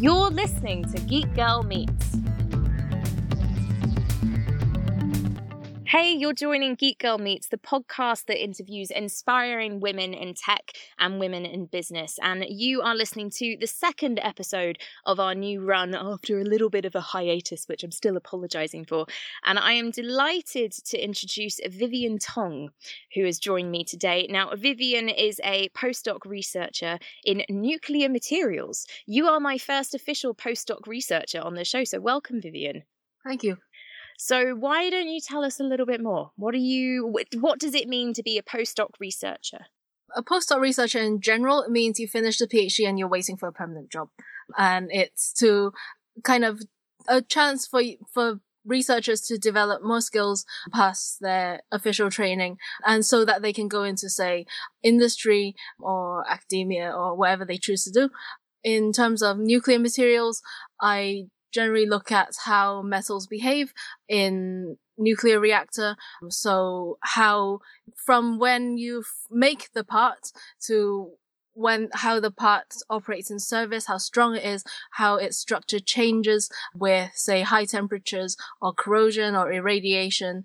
You're listening to Geek Girl Meets. Hey, you're joining Geek Girl Meets, the podcast that interviews inspiring women in tech and women in business. And you are listening to the second episode of our new run after a little bit of a hiatus, which I'm still apologizing for. And I am delighted to introduce Vivian Tong, who has joined me today. Now, Vivian is a postdoc researcher in nuclear materials. You are my first official postdoc researcher on the show, so welcome, Vivian. Thank you. So why don't you tell us a little bit more? What are you what does it mean to be a postdoc researcher? A postdoc researcher in general means you finish the PhD and you're waiting for a permanent job. And it's to kind of a chance for for researchers to develop more skills past their official training and so that they can go into say industry or academia or whatever they choose to do in terms of nuclear materials i generally look at how metals behave in nuclear reactor. So how from when you make the part to when how the part operates in service, how strong it is, how its structure changes with say high temperatures or corrosion or irradiation.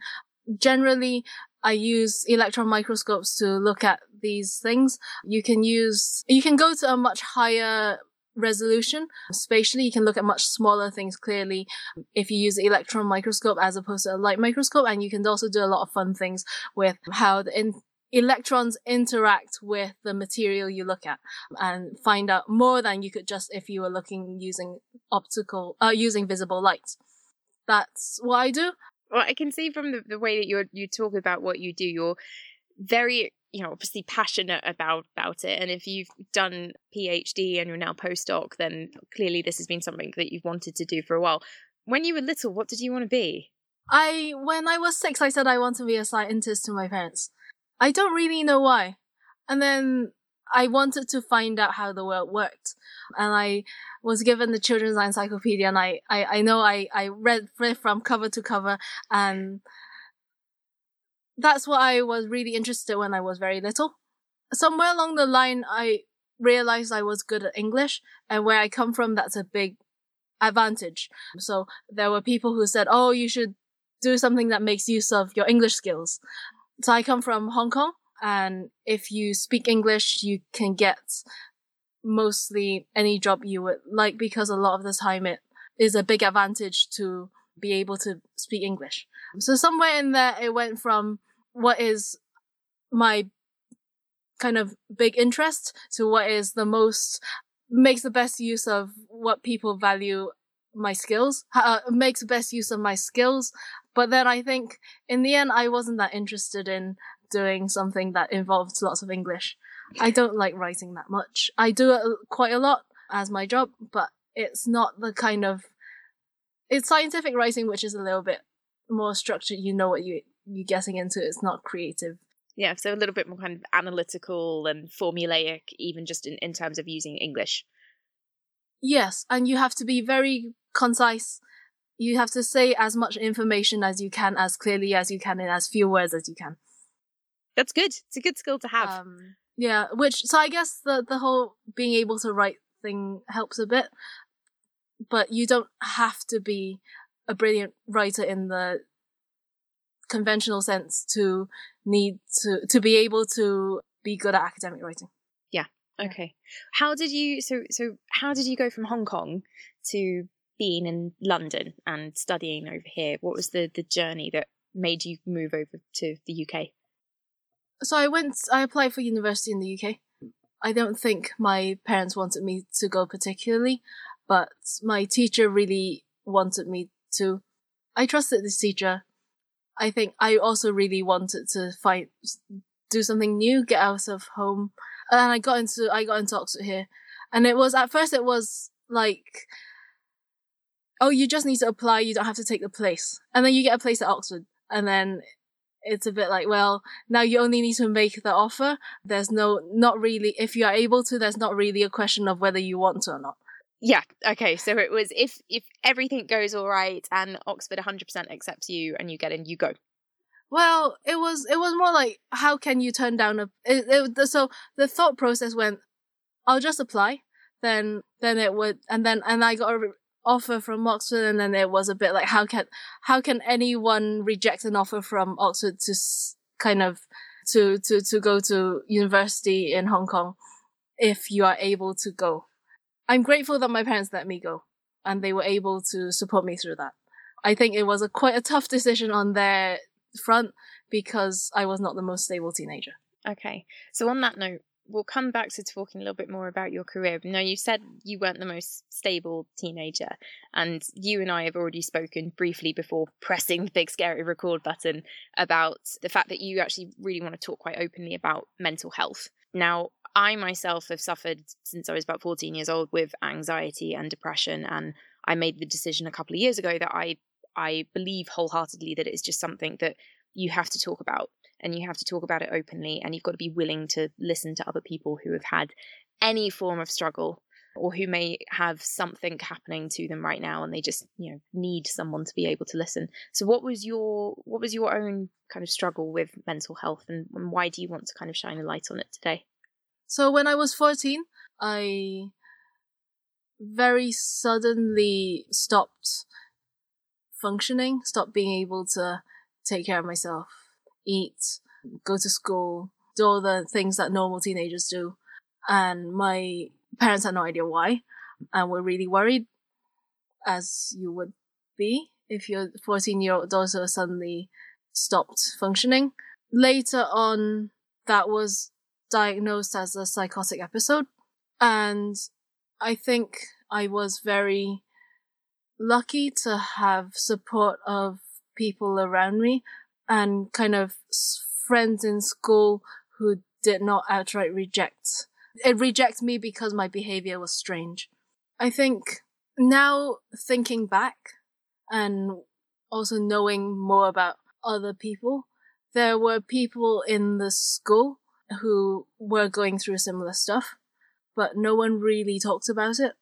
Generally, I use electron microscopes to look at these things. You can use, you can go to a much higher resolution. Spatially, you can look at much smaller things clearly if you use the electron microscope as opposed to a light microscope. And you can also do a lot of fun things with how the in- electrons interact with the material you look at and find out more than you could just if you were looking using optical, uh, using visible light. That's what I do. Well, I can see from the, the way that you're, you talk about what you do, you're very you know obviously passionate about about it. And if you've done phd and you're now postdoc then clearly this has been something that you've wanted to do for a while. When you were little what did you want to be? I when i was six i said i want to be a scientist to my parents. I don't really know why. And then i wanted to find out how the world worked. And i was given the children's encyclopedia and i i, I know i i read, read from cover to cover. And that's what I was really interested when I was very little. Somewhere along the line, I realized I was good at English, and where I come from, that's a big advantage. So there were people who said, "Oh, you should do something that makes use of your English skills." So I come from Hong Kong, and if you speak English, you can get mostly any job you would like because a lot of the time it is a big advantage to be able to speak English. So somewhere in there, it went from what is my kind of big interest to what is the most makes the best use of what people value my skills, uh, makes the best use of my skills. But then I think in the end, I wasn't that interested in doing something that involves lots of English. I don't like writing that much. I do it quite a lot as my job, but it's not the kind of it's scientific writing, which is a little bit more structured. You know what you you're getting into. It's not creative. Yeah, so a little bit more kind of analytical and formulaic, even just in, in terms of using English. Yes, and you have to be very concise. You have to say as much information as you can, as clearly as you can, in as few words as you can. That's good. It's a good skill to have. Um, yeah, which so I guess the the whole being able to write thing helps a bit, but you don't have to be a brilliant writer in the conventional sense to need to to be able to be good at academic writing. Yeah. Okay. How did you so so how did you go from Hong Kong to being in London and studying over here? What was the the journey that made you move over to the UK? So I went I applied for university in the UK. I don't think my parents wanted me to go particularly, but my teacher really wanted me to. I trusted this teacher. I think I also really wanted to find, do something new, get out of home. And I got into, I got into Oxford here. And it was, at first it was like, oh, you just need to apply, you don't have to take the place. And then you get a place at Oxford. And then it's a bit like, well, now you only need to make the offer. There's no, not really, if you are able to, there's not really a question of whether you want to or not. Yeah. Okay. So it was if if everything goes all right and Oxford 100% accepts you and you get in, you go. Well, it was it was more like how can you turn down a it, it, so the thought process went, I'll just apply. then then it would and then and I got a offer from Oxford and then it was a bit like how can how can anyone reject an offer from Oxford to kind of to to to go to university in Hong Kong if you are able to go. I'm grateful that my parents let me go and they were able to support me through that. I think it was a quite a tough decision on their front because I was not the most stable teenager. Okay. So on that note, we'll come back to talking a little bit more about your career. Now, you said you weren't the most stable teenager, and you and I have already spoken briefly before pressing the big scary record button about the fact that you actually really want to talk quite openly about mental health. Now, I myself have suffered since I was about 14 years old with anxiety and depression, and I made the decision a couple of years ago that I I believe wholeheartedly that it's just something that you have to talk about and you have to talk about it openly and you've got to be willing to listen to other people who have had any form of struggle or who may have something happening to them right now and they just you know need someone to be able to listen. So what was your what was your own kind of struggle with mental health and, and why do you want to kind of shine a light on it today So when I was 14, I very suddenly stopped functioning, stopped being able to take care of myself, eat, go to school, do all the things that normal teenagers do. And my parents had no idea why and were really worried, as you would be if your 14 year old daughter suddenly stopped functioning. Later on, that was diagnosed as a psychotic episode. And I think I was very lucky to have support of people around me and kind of friends in school who did not outright reject it reject me because my behavior was strange. I think now thinking back and also knowing more about other people, there were people in the school who were going through similar stuff, but no one really talked about it.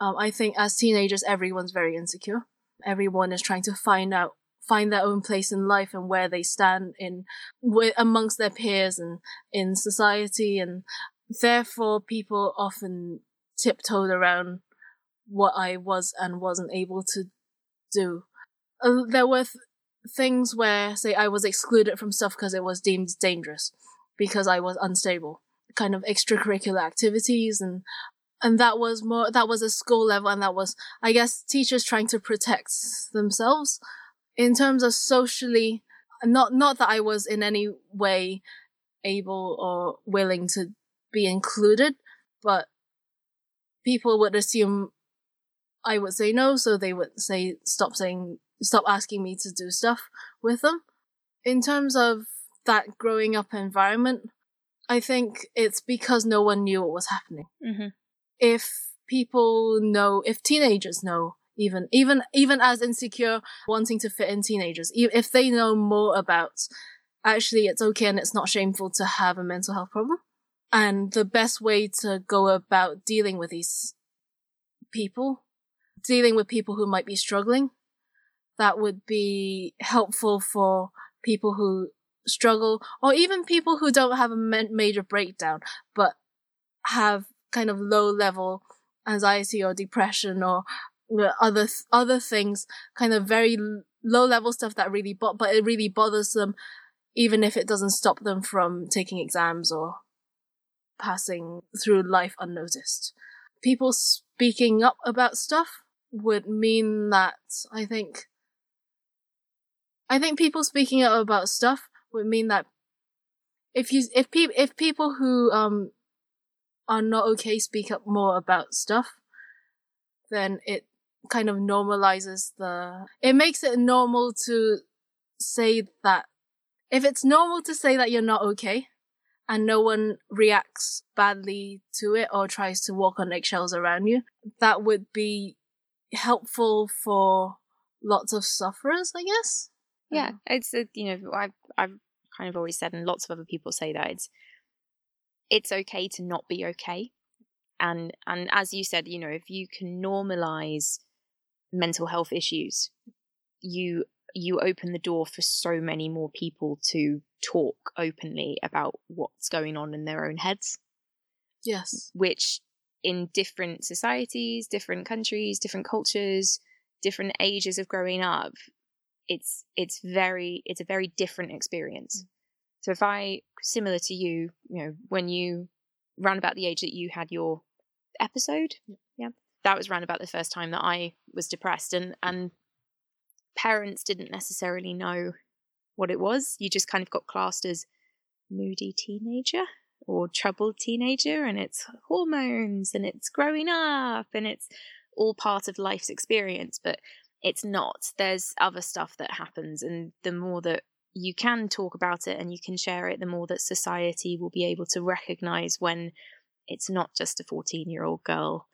Um, I think as teenagers, everyone's very insecure. Everyone is trying to find out, find their own place in life and where they stand in, amongst their peers and in society. And therefore, people often tiptoed around what I was and wasn't able to do. Uh, there were th- things where, say, I was excluded from stuff because it was deemed dangerous because I was unstable. Kind of extracurricular activities and and that was more that was a school level and that was I guess teachers trying to protect themselves in terms of socially not not that I was in any way able or willing to be included, but people would assume I would say no, so they would say stop saying stop asking me to do stuff with them. In terms of that growing up environment, I think it's because no one knew what was happening. mm-hmm. If people know, if teenagers know, even even even as insecure, wanting to fit in teenagers, if they know more about actually it's okay and it's not shameful to have a mental health problem, and the best way to go about dealing with these people, dealing with people who might be struggling, that would be helpful for people who struggle or even people who don't have a ma- major breakdown but have kind of low level anxiety or depression or other th- other things kind of very low level stuff that really bo- but it really bothers them even if it doesn't stop them from taking exams or passing through life unnoticed. People speaking up about stuff would mean that i think I think people speaking up about stuff would mean that if you if people if people who um are not okay speak up more about stuff, then it kind of normalizes the it makes it normal to say that if it's normal to say that you're not okay and no one reacts badly to it or tries to walk on eggshells around you, that would be helpful for lots of sufferers, I guess. yeah it's a, you know i've i've kind of always said and lots of other people say that it's it's okay to not be okay and and as you said you know if you can normalize mental health issues you you open the door for so many more people to talk openly about what's going on in their own heads Yes. which in different societies, different countries, different cultures, different ages of growing up, it's it's very it's a very different experience. Mm. So if I similar to you, you know, when you ran about the age that you had your episode, yeah, yeah that was around about the first time that I was depressed, and and parents didn't necessarily know what it was. You just kind of got classed as moody teenager or troubled teenager, and it's hormones and it's growing up and it's all part of life's experience. But it's not. There's other stuff that happens, and the more that you can talk about it and you can share it, the more that society will be able to recognize when it's not just a 14 year old girl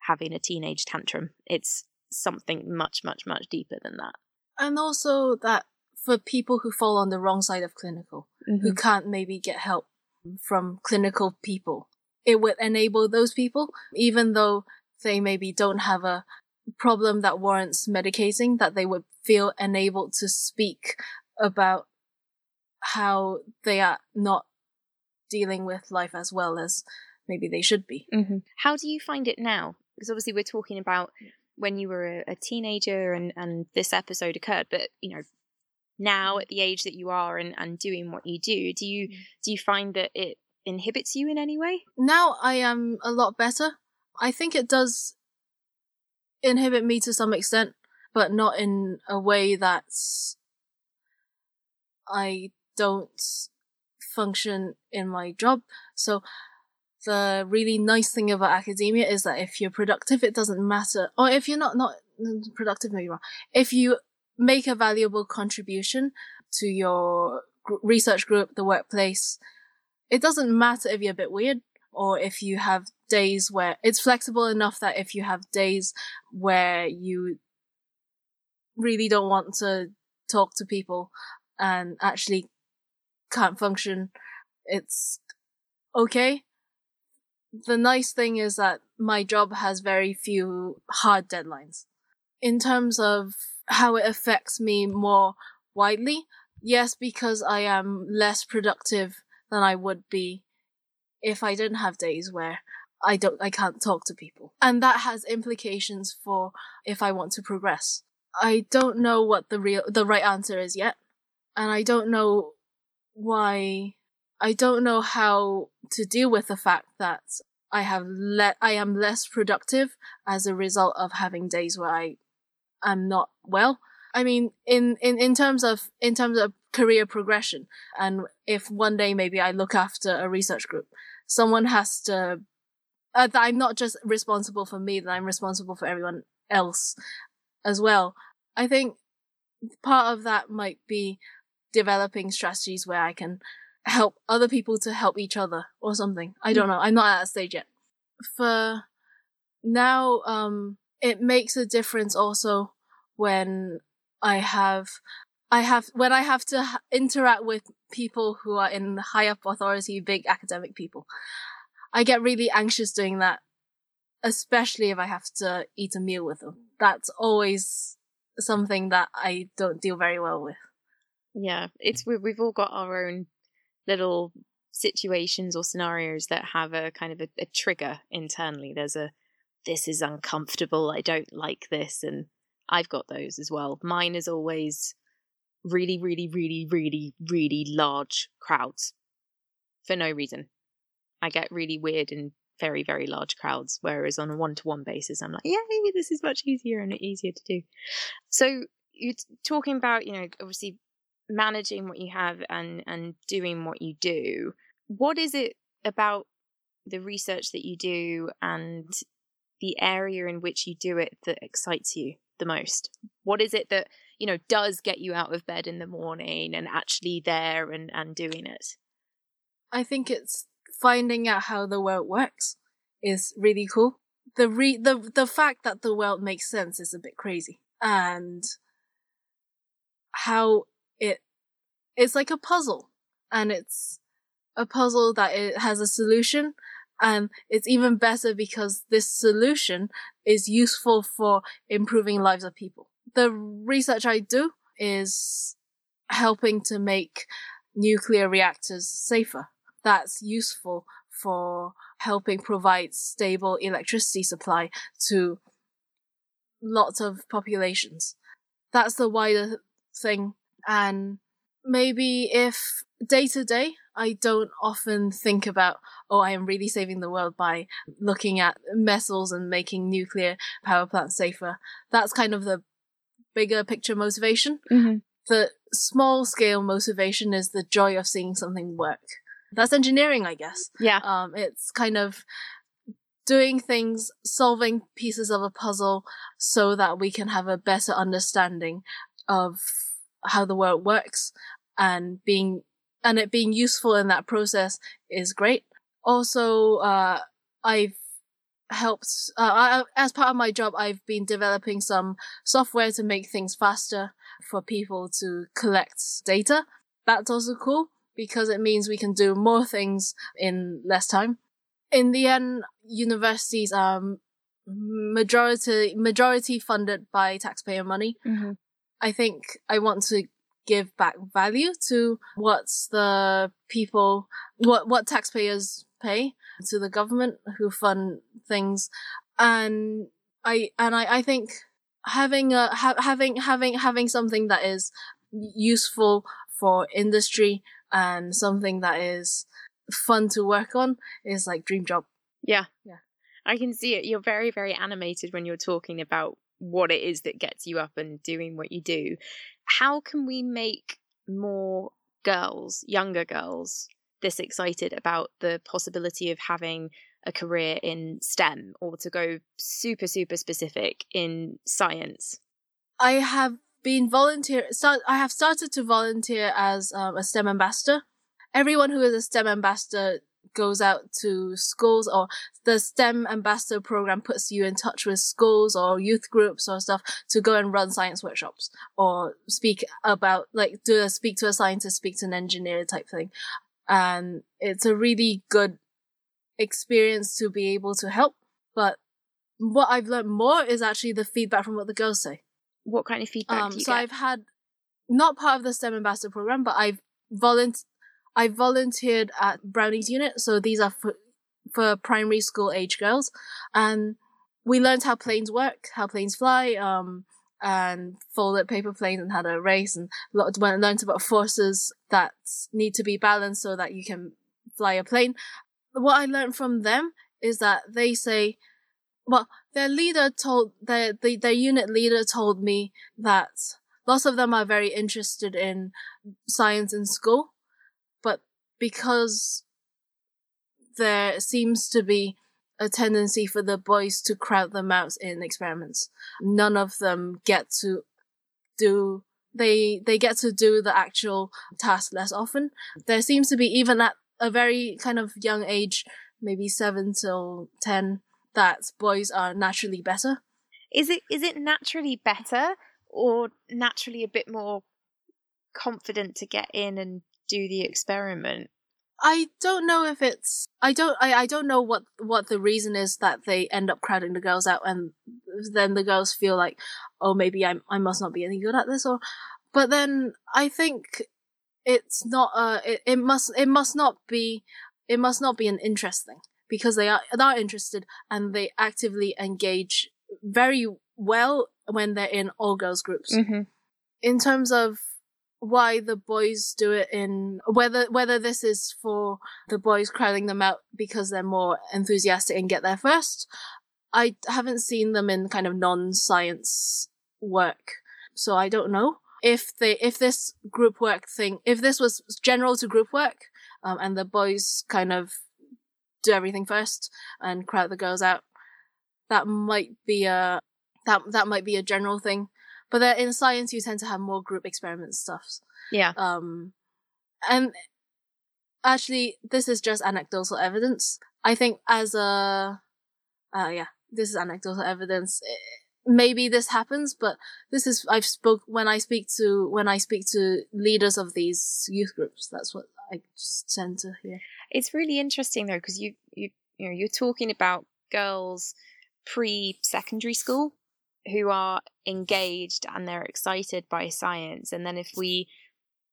having a teenage tantrum. It's something much, much, much deeper than that. And also that for people who fall on the wrong side of clinical, mm-hmm. who can't maybe get help from clinical people, it would enable those people, even though they maybe don't have a problem that warrants medicating, that they would feel enabled to speak about how they are not dealing with life as well as maybe they should be. Mm-hmm. How do you find it now? Because obviously we're talking about when you were a, a, teenager and, and this episode occurred, but you know, now at the age that you are and, and doing what you do, do you mm. do you find that it inhibits you in any way? Now I am a lot better. I think it does inhibit me to some extent, but not in a way that's I don't function in my job. So the really nice thing about academia is that if you're productive, it doesn't matter. Or if you're not, not productive, maybe wrong. If you make a valuable contribution to your research group, the workplace, it doesn't matter if you're a bit weird or if you have days where it's flexible enough that if you have days where you really don't want to talk to people and actually can't function, it's okay. The nice thing is that my job has very few hard deadlines. In terms of how it affects me more widely, yes, because I am less productive than I would be if I didn't have days where I don't, I can't talk to people. And that has implications for if I want to progress. I don't know what the real, the right answer is yet. And I don't know why, I don't know how to deal with the fact that I have let, I am less productive as a result of having days where I am not well. I mean, in, in, in terms of, in terms of career progression, and if one day maybe I look after a research group, someone has to uh, that I'm not just responsible for me, that I'm responsible for everyone else as well. I think part of that might be developing strategies where I can help other people to help each other or something. I don't know. I'm not at that stage yet. For now, um, it makes a difference also when I have, I have, when I have to interact with people who are in high up authority, big academic people. I get really anxious doing that, especially if I have to eat a meal with them. That's always something that I don't deal very well with. Yeah, it's we've all got our own little situations or scenarios that have a kind of a, a trigger internally. There's a this is uncomfortable. I don't like this, and I've got those as well. Mine is always really, really, really, really, really large crowds for no reason. I get really weird in very, very large crowds, whereas on a one to one basis, I'm like, yay, this is much easier and easier to do. So you're talking about, you know, obviously managing what you have and, and doing what you do. What is it about the research that you do and the area in which you do it that excites you the most? What is it that, you know, does get you out of bed in the morning and actually there and, and doing it? I think it's finding out how the world works is really cool. The re- the the fact that the world makes sense is a bit crazy. And how it it's like a puzzle and it's a puzzle that it has a solution and it's even better because this solution is useful for improving lives of people. The research I do is helping to make nuclear reactors safer that's useful for helping provide stable electricity supply to lots of populations. That's the wider thing. And maybe if day to day, I don't often think about, oh, I am really saving the world by looking at metals and making nuclear power plants safer. That's kind of the bigger picture motivation. Mm-hmm. The small scale motivation is the joy of seeing something work. That's engineering, I guess. Yeah. Um, it's kind of doing things, solving pieces of a puzzle so that we can have a better understanding of how the world works and being and it being useful in that process is great. Also, uh, I've helped uh, I, as part of my job. I've been developing some software to make things faster for people to collect data. That's also cool because it means we can do more things in less time. In the end, universities are majority majority funded by taxpayer money. Mm-hmm. I think I want to give back value to what's the people what what taxpayers pay to the government who fund things and I and I, I think having a ha- having having having something that is useful for industry and something that is fun to work on is like dream job. Yeah. Yeah. I can see it. You're very, very animated when you're talking about what it is that gets you up and doing what you do. How can we make more girls, younger girls, this excited about the possibility of having a career in STEM or to go super, super specific in science? I have been volunteer. Start, I have started to volunteer as um, a STEM ambassador. Everyone who is a STEM ambassador goes out to schools or the STEM ambassador program puts you in touch with schools or youth groups or stuff to go and run science workshops or speak about like do a speak to a scientist, speak to an engineer type thing. And it's a really good experience to be able to help. But what I've learned more is actually the feedback from what the girls say. What kind of feedback Um, do you so get? I've had not part of the STEM ambassador program, but I've volunt I volunteered at Brownies unit. So these are for for primary school age girls, and we learned how planes work, how planes fly, um, and folded paper planes and how to race, and learned about forces that need to be balanced so that you can fly a plane. What I learned from them is that they say, well, their leader told their the, their unit leader told me that lots of them are very interested in science in school, but because there seems to be a tendency for the boys to crowd them out in experiments, none of them get to do they they get to do the actual task less often. There seems to be even at a very kind of young age, maybe seven till ten, that boys are naturally better. Is it is it naturally better or naturally a bit more confident to get in and do the experiment? I don't know if it's I don't I, I don't know what what the reason is that they end up crowding the girls out and then the girls feel like oh maybe I I must not be any good at this or but then I think it's not uh it, it must it must not be it must not be an interest thing because they are they are interested and they actively engage very well when they're in all girls groups Mm-hmm. in terms of why the boys do it in whether whether this is for the boys crowding them out because they're more enthusiastic and get there first i haven't seen them in kind of non-science work so i don't know if they if this group work thing if this was general to group work um, and the boys kind of do everything first and crowd the girls out. That might be a that that might be a general thing but then in science you tend to have more group experiment stuffs Yeah. um and actually this is just anecdotal evidence. I think as a uh yeah this is anecdotal evidence. Maybe this happens but this is i've spoke when i speak to when i speak to leaders of these youth groups that's what tend to hear It's really interesting though because you you you know you're talking about girls pre-secondary school who are engaged and they're excited by science and then if we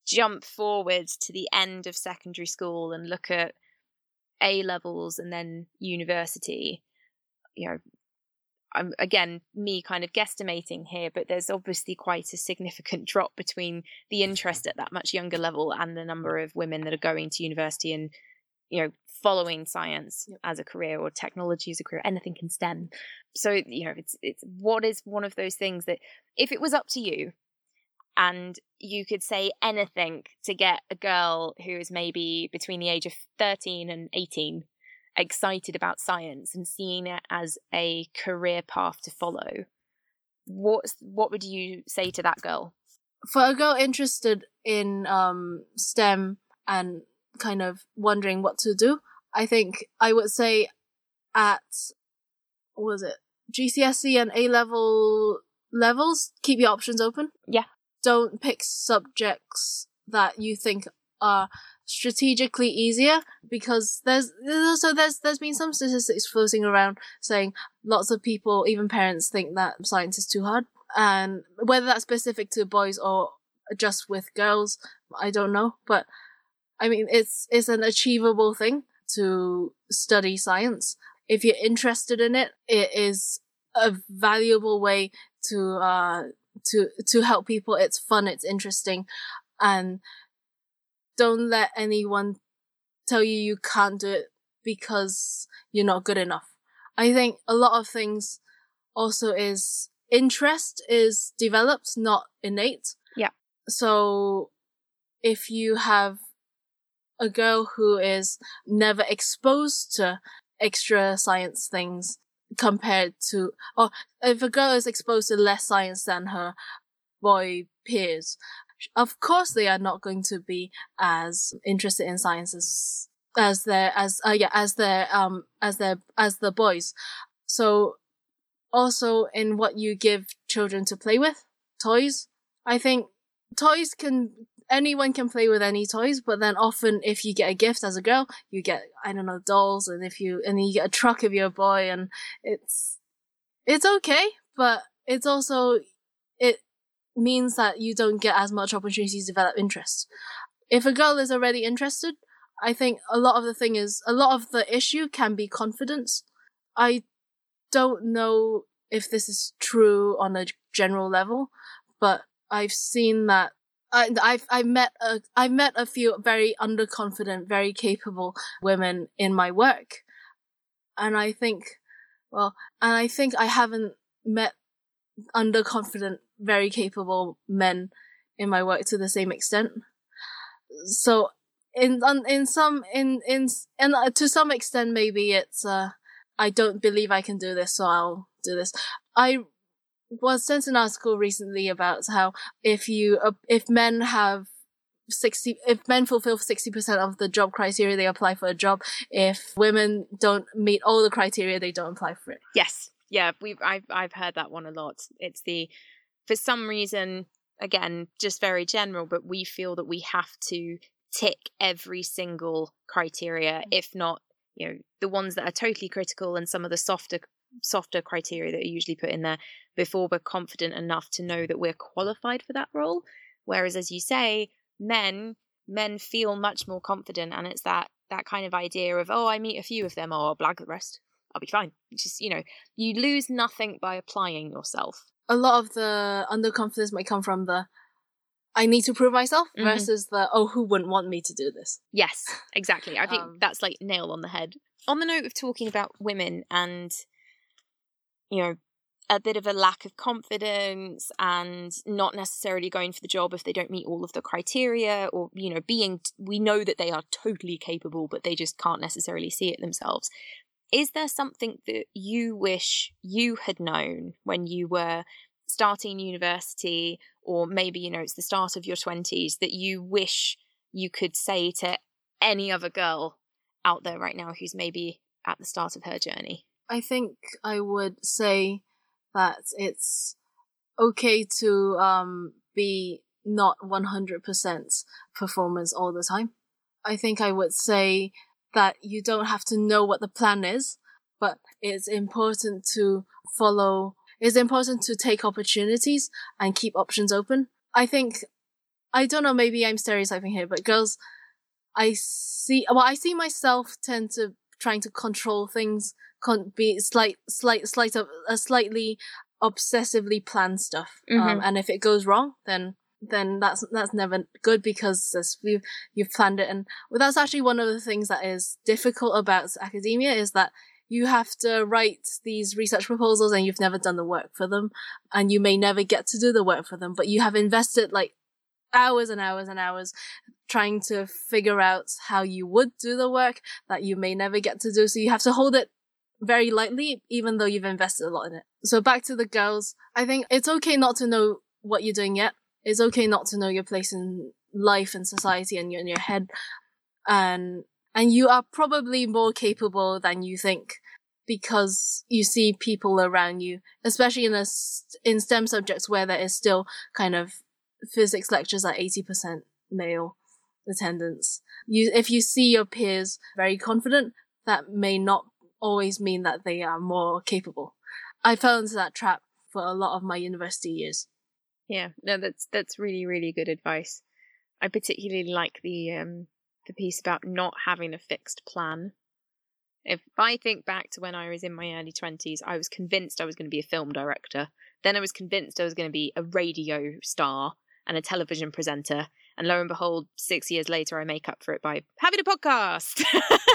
jump forward to the end of secondary school and look at A levels and then university, you know, I'm again me kind of guesstimating here, but there's obviously quite a significant drop between the interest at that much younger level and the number of women that are going to university and you know following science yep. as a career or technology as a career, anything in STEM. So you know, it's it's what is one of those things that if it was up to you, and you could say anything to get a girl who is maybe between the age of 13 and 18 excited about science and seeing it as a career path to follow what what would you say to that girl? For a girl interested in um stem and kind of wondering what to do i think i would say at what was it gcse and a level levels keep your options open. Yeah. Don't pick subjects that you think are strategically easier because there's also there's there's been some statistics floating around saying lots of people even parents think that science is too hard. And whether that's specific to boys or just with girls i don't know. But i mean it's it's an achievable thing to study science. If you're interested in it it is a valuable way to uh to to help people. It's fun. It's interesting. And don't let anyone tell you you can't do it because you're not good enough. I think a lot of things also is interest is developed, not innate. Yeah. So if you have a girl who is never exposed to extra science things compared to, or if a girl is exposed to less science than her boy peers, of course they are not going to be as interested in sciences as their as uh, yeah as their um as their as the boys. So also in what you give children to play with toys i think toys can anyone can play with any toys but then often if you get a gift as a girl you get i don't know dolls and if you and you get a truck if you're a boy and it's it's okay but it's also means that you don't get as much opportunity to develop interest. If a girl is already interested, I think a lot of the thing is a lot of the issue can be confidence. I don't know if this is true on a general level, but I've seen that I, I've I met a I met a few very underconfident, very capable women in my work, and I think, well, and I think I haven't met underconfident very capable men in my work to the same extent. So in in some in in and uh, to some extent maybe it's uh I don't believe I can do this so I'll do this. I was sent an article recently about how if you uh, if men have 60 if men fulfill 60% of the job criteria they apply for a job if women don't meet all the criteria they don't apply for it yes yeah we've i've i've heard that one a lot it's the for some reason, again, just very general, but we feel that we have to tick every single criteria, mm. if not, you know, the ones that are totally critical and some of the softer softer criteria that are usually put in there before we're confident enough to know that we're qualified for that role. Whereas as you say, men men feel much more confident and it's that that kind of idea of, oh, I meet a few of them, or I'll blag the rest. I'll be fine. Just, you know, you lose nothing by applying yourself a lot of the underconfidence might come from the I need to prove myself mm-hmm. versus the oh who wouldn't want me to do this. Yes, exactly. I think um, that's like nail on the head. On the note of talking about women and you know a bit of a lack of confidence and not necessarily going for the job if they don't meet all of the criteria or you know being we know that they are totally capable but they just can't necessarily see it themselves is there something that you wish you had known when you were starting university, or maybe, you know, it's the start of your 20s that you wish you could say to any other girl out there right now who's maybe at the start of her journey? I think I would say that it's okay to um, be not 100% performance all the time. I think I would say that you don't have to know what the plan is, but it's important to follow, it's important to take opportunities and keep options open. I think, I don't know, maybe I'm stereotyping here, but girls, I see, well, I see myself tend to trying to control things, con- be slight, slight, slight, of, uh, slightly obsessively plan stuff. Um, Mhm. and if it goes wrong, then then that's that's never good because you you've planned it. And well, that's actually one of the things that is difficult about academia is that you have to write these research proposals and you've never done the work for them, and you may never get to do the work for them. But you have invested like hours and hours and hours trying to figure out how you would do the work that you may never get to do. So you have to hold it very lightly, even though you've invested a lot in it. So back to the girls, I think it's okay not to know what you're doing yet. It's okay not to know your place in life and society and in your head. And, and you are probably more capable than you think because you see people around you, especially in a, in STEM subjects where there is still kind of physics lectures at 80% male attendance. You, if you see your peers very confident, that may not always mean that they are more capable. I fell into that trap for a lot of my university years. Yeah, no, that's that's really really good advice. I particularly like the um the piece about not having a fixed plan. If I think back to when I was in my early twenties, I was convinced I was going to be a film director. Then I was convinced I was going to be a radio star and a television presenter. And lo and behold, six years later, I make up for it by having a podcast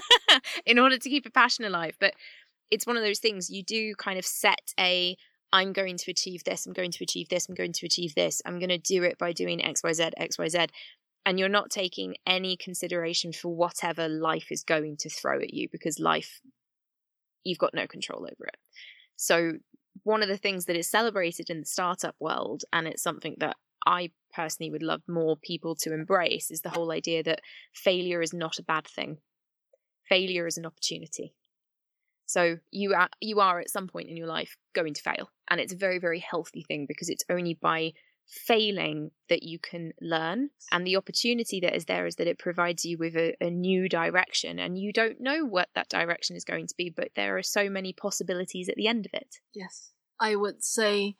in order to keep a passion alive. But it's one of those things you do kind of set a I'm going to achieve this, I'm going to achieve this, I'm going to achieve this, I'm going to do it by doing XYZ, XYZ. And you're not taking any consideration for whatever life is going to throw at you because life, you've got no control over it. So, one of the things that is celebrated in the startup world, and it's something that I personally would love more people to embrace, is the whole idea that failure is not a bad thing. Failure is an opportunity. So you are you are at some point in your life going to fail, and it's a very very healthy thing because it's only by failing that you can learn, and the opportunity that is there is that it provides you with a, a new direction, and you don't know what that direction is going to be, but there are so many possibilities at the end of it. Yes. I would say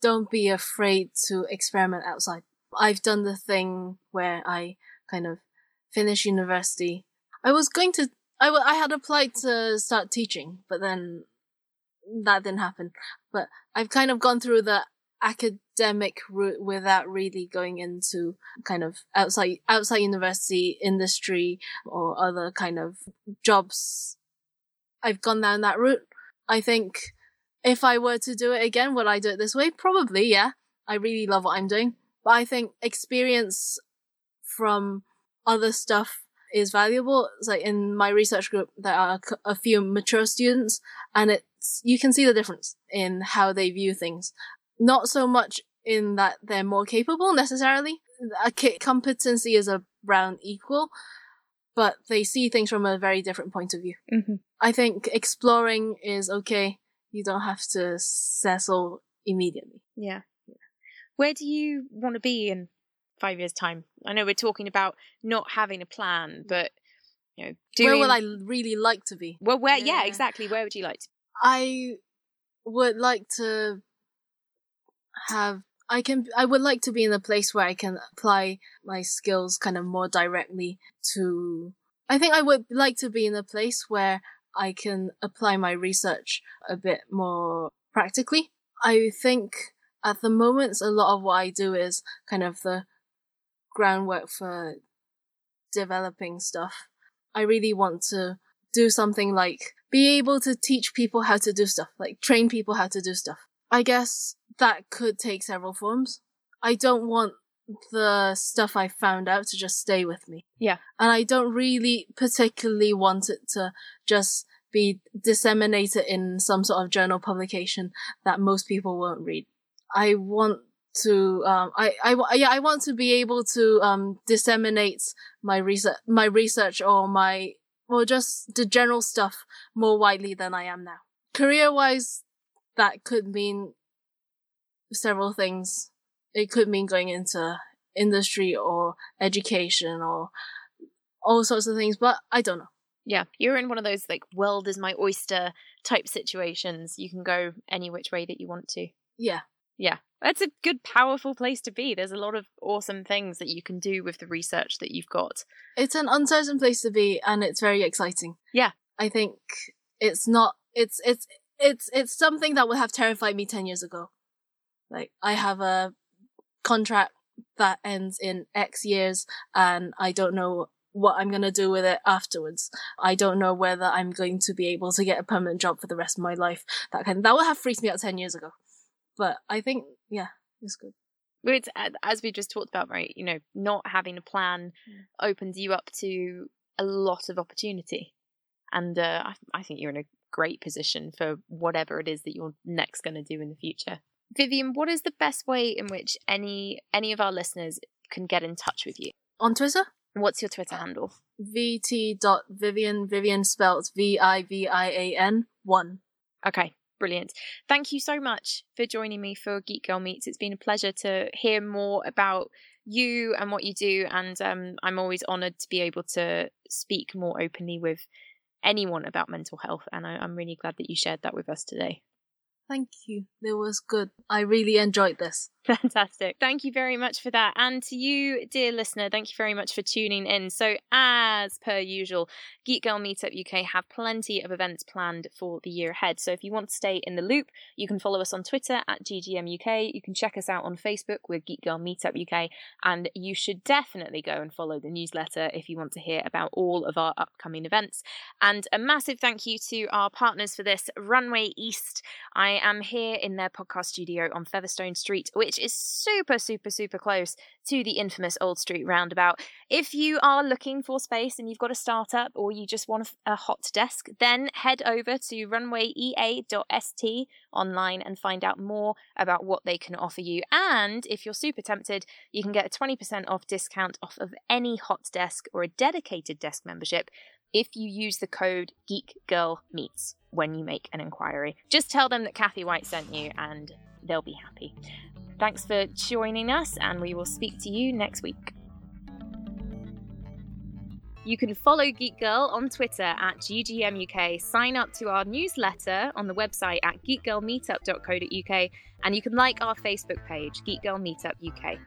don't be afraid to experiment outside. I've done the thing where I kind of finish university. I was going to, I, w- I had applied to start teaching, but then that didn't happen. But I've kind of gone through the academic route without really going into kind of outside, outside university industry or other kind of jobs. I've gone down that route. I think if I were to do it again, would I do it this way? Probably, yeah. I really love what I'm doing. But I think experience from other stuff is valuable. It's like in my research group, there are a few mature students and it's, you can see the difference in how they view things. Not so much in that they're more capable necessarily. A competency is around equal, but they see things from a very different point of view. Mm-hmm. I think exploring is okay you don't have to settle immediately. Yeah. Where do you want to be in five years' time? I know we're talking about not having a plan, mm. but you know, doing... where would I really like to be? Well, where? Yeah. yeah, exactly. Where would you like to? I would like to have. I can. I would like to be in a place where I can apply my skills kind of more directly to. I think I would like to be in a place where I can apply my research a bit more practically. I think at the moment, a lot of what I do is kind of the groundwork for developing stuff. I really want to do something like be able to teach people how to do stuff, like train people how to do stuff. I guess that could take several forms. I don't want the stuff I found out to just stay with me. Yeah. And I don't really particularly want it to just be disseminated in some sort of journal publication that most people won't read. I want to, um, I, I, yeah, I want to be able to, um, disseminate my research, my research or my, or just the general stuff more widely than I am now. Career wise, that could mean several things it could mean going into industry or education or all sorts of things, but I don't know. Yeah, you're in one of those like world is my oyster type situations. You can go any which way that you want to. Yeah. Yeah. That's a good, powerful place to be. There's a lot of awesome things that you can do with the research that you've got. It's an uncertain place to be, and it's very exciting. Yeah. I think it's not. It's it's it's it's something that would have terrified me ten years ago. Like I have a contract that ends in X years, and I don't know what I'm gonna do with it afterwards. I don't know whether I'm going to be able to get a permanent job for the rest of my life. That kind that would have freaked me out ten years ago. But I think yeah, it's good. It's as we just talked about, right? You know, not having a plan Mm. opens you up to a lot of opportunity, and uh, I, I think you're in a great position for whatever it is that you're next going to do in the future. Vivian, what is the best way in which any any of our listeners can get in touch with you? On Twitter, What's your Twitter handle? vt.vivian, Vivian spelled V-I-V-I-A-N, one. Okay, brilliant. Thank you so much for joining me for Geek Girl Meets. It's been a pleasure to hear more about you and what you do, and um, I'm always honoured to be able to speak more openly with anyone about mental health. And I, I'm really glad that you shared that with us today. Thank you. It was good. I really enjoyed this. Fantastic. Thank you very much for that. And to you, dear listener, thank you very much for tuning in. So, as per usual, Geek Girl Meetup UK have plenty of events planned for the year ahead. So, if you want to stay in the loop, you can follow us on Twitter at GGM UK. You can check us out on Facebook with Geek Girl Meetup UK. And you should definitely go and follow the newsletter if you want to hear about all of our upcoming events. And a massive thank you to our partners for this, Runway East. I am here in their podcast studio on Featherstone Street, which is super, super, super close to the infamous Old Street roundabout. If you are looking for space and you've got a startup or you just want a, a hot desk, then head over to runwayea.st online and find out more about what they can offer you. And if you're super tempted, you can get a 20% off discount off of any hot desk or a dedicated desk membership if you use the code GeekGirlMeets when you make an inquiry. Just tell them that Kathy White sent you and they'll be happy. Thanks for joining us, and we will speak to you next week. You can follow Geek Girl on Twitter at GGMUK, sign up to our newsletter on the website at geekgirlmeetup.co.uk, and you can like our Facebook page, Geek Girl Meetup UK.